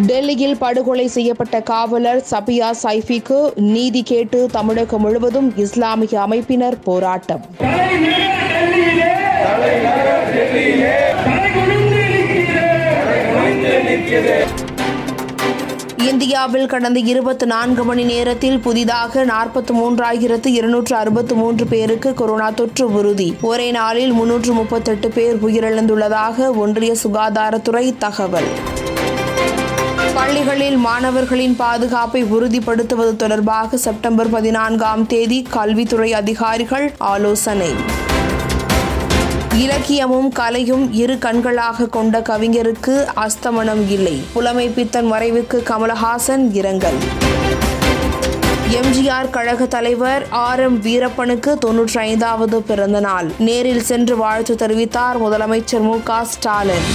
டெல்லியில் படுகொலை செய்யப்பட்ட காவலர் சபியா சைஃபிக்கு நீதி கேட்டு தமிழகம் முழுவதும் இஸ்லாமிய அமைப்பினர் போராட்டம். இந்தியாவில் கடந்த இருபத்தி நான்கு மணி நேரத்தில் புதிதாக நாற்பத்தி மூன்றாயிரத்து இருநூற்று அறுபத்து மூன்று பேருக்கு கொரோனா தொற்று உறுதி. ஒரே நாளில் முன்னூற்று முப்பத்தெட்டு பேர் உயிரிழந்துள்ளதாக ஒன்றிய சுகாதாரத்துறை தகவல். பள்ளிகளில் மாணவர்களின் பாதுகாப்பை உறுதிப்படுத்துவது தொடர்பாக செப்டம்பர் பதினான்காம் தேதி கல்வித்துறை அதிகாரிகள் ஆலோசனை. இலக்கியமும் கலையும் இரு கண்களாக கொண்ட கவிஞருக்கு அஸ்தமனம் இல்லை. புலமை பித்தன் மறைவுக்கு கமலஹாசன் இரங்கல். எம்ஜிஆர் கழக தலைவர் ஆர் எம் வீரப்பனுக்கு தொன்னூற்றி ஐந்தாவது பிறந்த நாள் நேரில் சென்று வாழ்த்து தெரிவித்தார் முதலமைச்சர் மு க ஸ்டாலின்.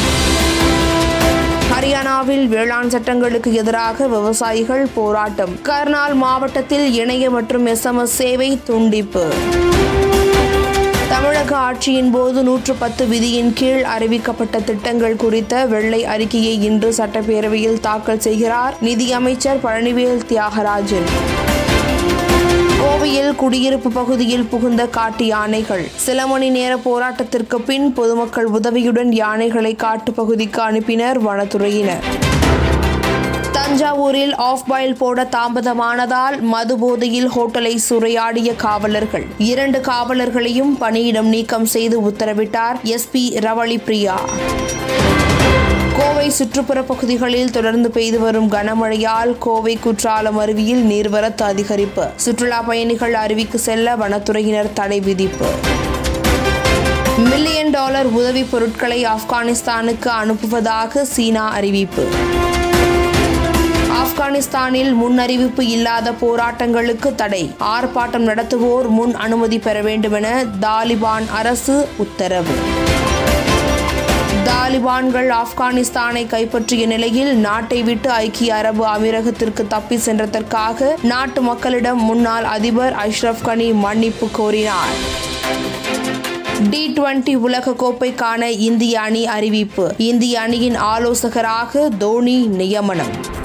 ஹரியானாவில் வேளாண் சட்டங்களுக்கு எதிராக விவசாயிகள் போராட்டம். கர்னால் மாவட்டத்தில் இணைய மற்றும் எஸ்எம்எஸ் சேவை துண்டிப்பு. தமிழக ஆட்சியின் போது நூற்று பத்து விதியின் கீழ் அறிவிக்கப்பட்ட திட்டங்கள் குறித்த வெள்ளை அறிக்கையை இன்று சட்டப்பேரவையில் தாக்கல் செய்கிறார் நிதியமைச்சர் பழனிவேல் தியாகராஜன். கோவையில் குடியிருப்பு பகுதியில் புகுந்த காட்டு யானைகள். சில மணி நேர போராட்டத்திற்கு பின் பொதுமக்கள் உதவியுடன் யானைகளை காட்டு பகுதிக்கு அனுப்பினர் வனத்துறையினர். தஞ்சாவூரில் ஆஃப் பாயில் போட தாமதமானதால் மது போதையில் ஹோட்டலை சூறையாடிய காவலர்கள். இரண்டு காவலர்களையும் பணியிடம் நீக்கம் செய்து உத்தரவிட்டார் எஸ்பி ரவளி பிரியா கோவை சுற்றுப்புற பகுதிகளில் தொடர்ந்து பெய்து வரும் கனமழையால் கோவை குற்றாலம் அருவியில் நீர்வரத்து அதிகரிப்பு. சுற்றுலா பயணிகள் அருவிக்கு செல்ல வனத்துறையினர் தடை விதிப்பு. மில்லியன் டாலர் உதவிப் பொருட்களை ஆப்கானிஸ்தானுக்கு அனுப்புவதாக சீனா அறிவிப்பு. ஆப்கானிஸ்தானில் முன் அறிவிப்பு இல்லாத போராட்டங்களுக்கு தடை. ஆர்ப்பாட்டம் நடத்துவோர் முன் அனுமதி பெற வேண்டுமென தாலிபான் அரசு உத்தரவு. தாலிபான்கள் ஆப்கானிஸ்தானை கைப்பற்றிய நிலையில் நாட்டை விட்டு ஐக்கிய அரபு அமீரகத்திற்கு தப்பி சென்றதற்காக நாட்டு மக்களிடம் முன்னாள் அதிபர் அஷ்ரப் கனி மன்னிப்பு கோரினார். டி டுவெண்டி உலகக்கோப்பைக்கான இந்திய அணி அறிவிப்பு. இந்திய அணியின் ஆலோசகராக தோனி நியமனம்.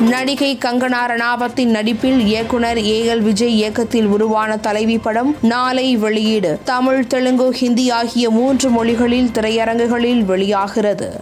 நடிகை கங்கனா ரணாவத்தின் நடிப்பில் இயக்குனர் ஏ எல் விஜய் இயக்கத்தில் உருவான தலைவி படம் நாளை வெளியீடு. தமிழ் தெலுங்கு ஹிந்தி ஆகிய மூன்று மொழிகளில் திரையரங்குகளில் வெளியாகிறது.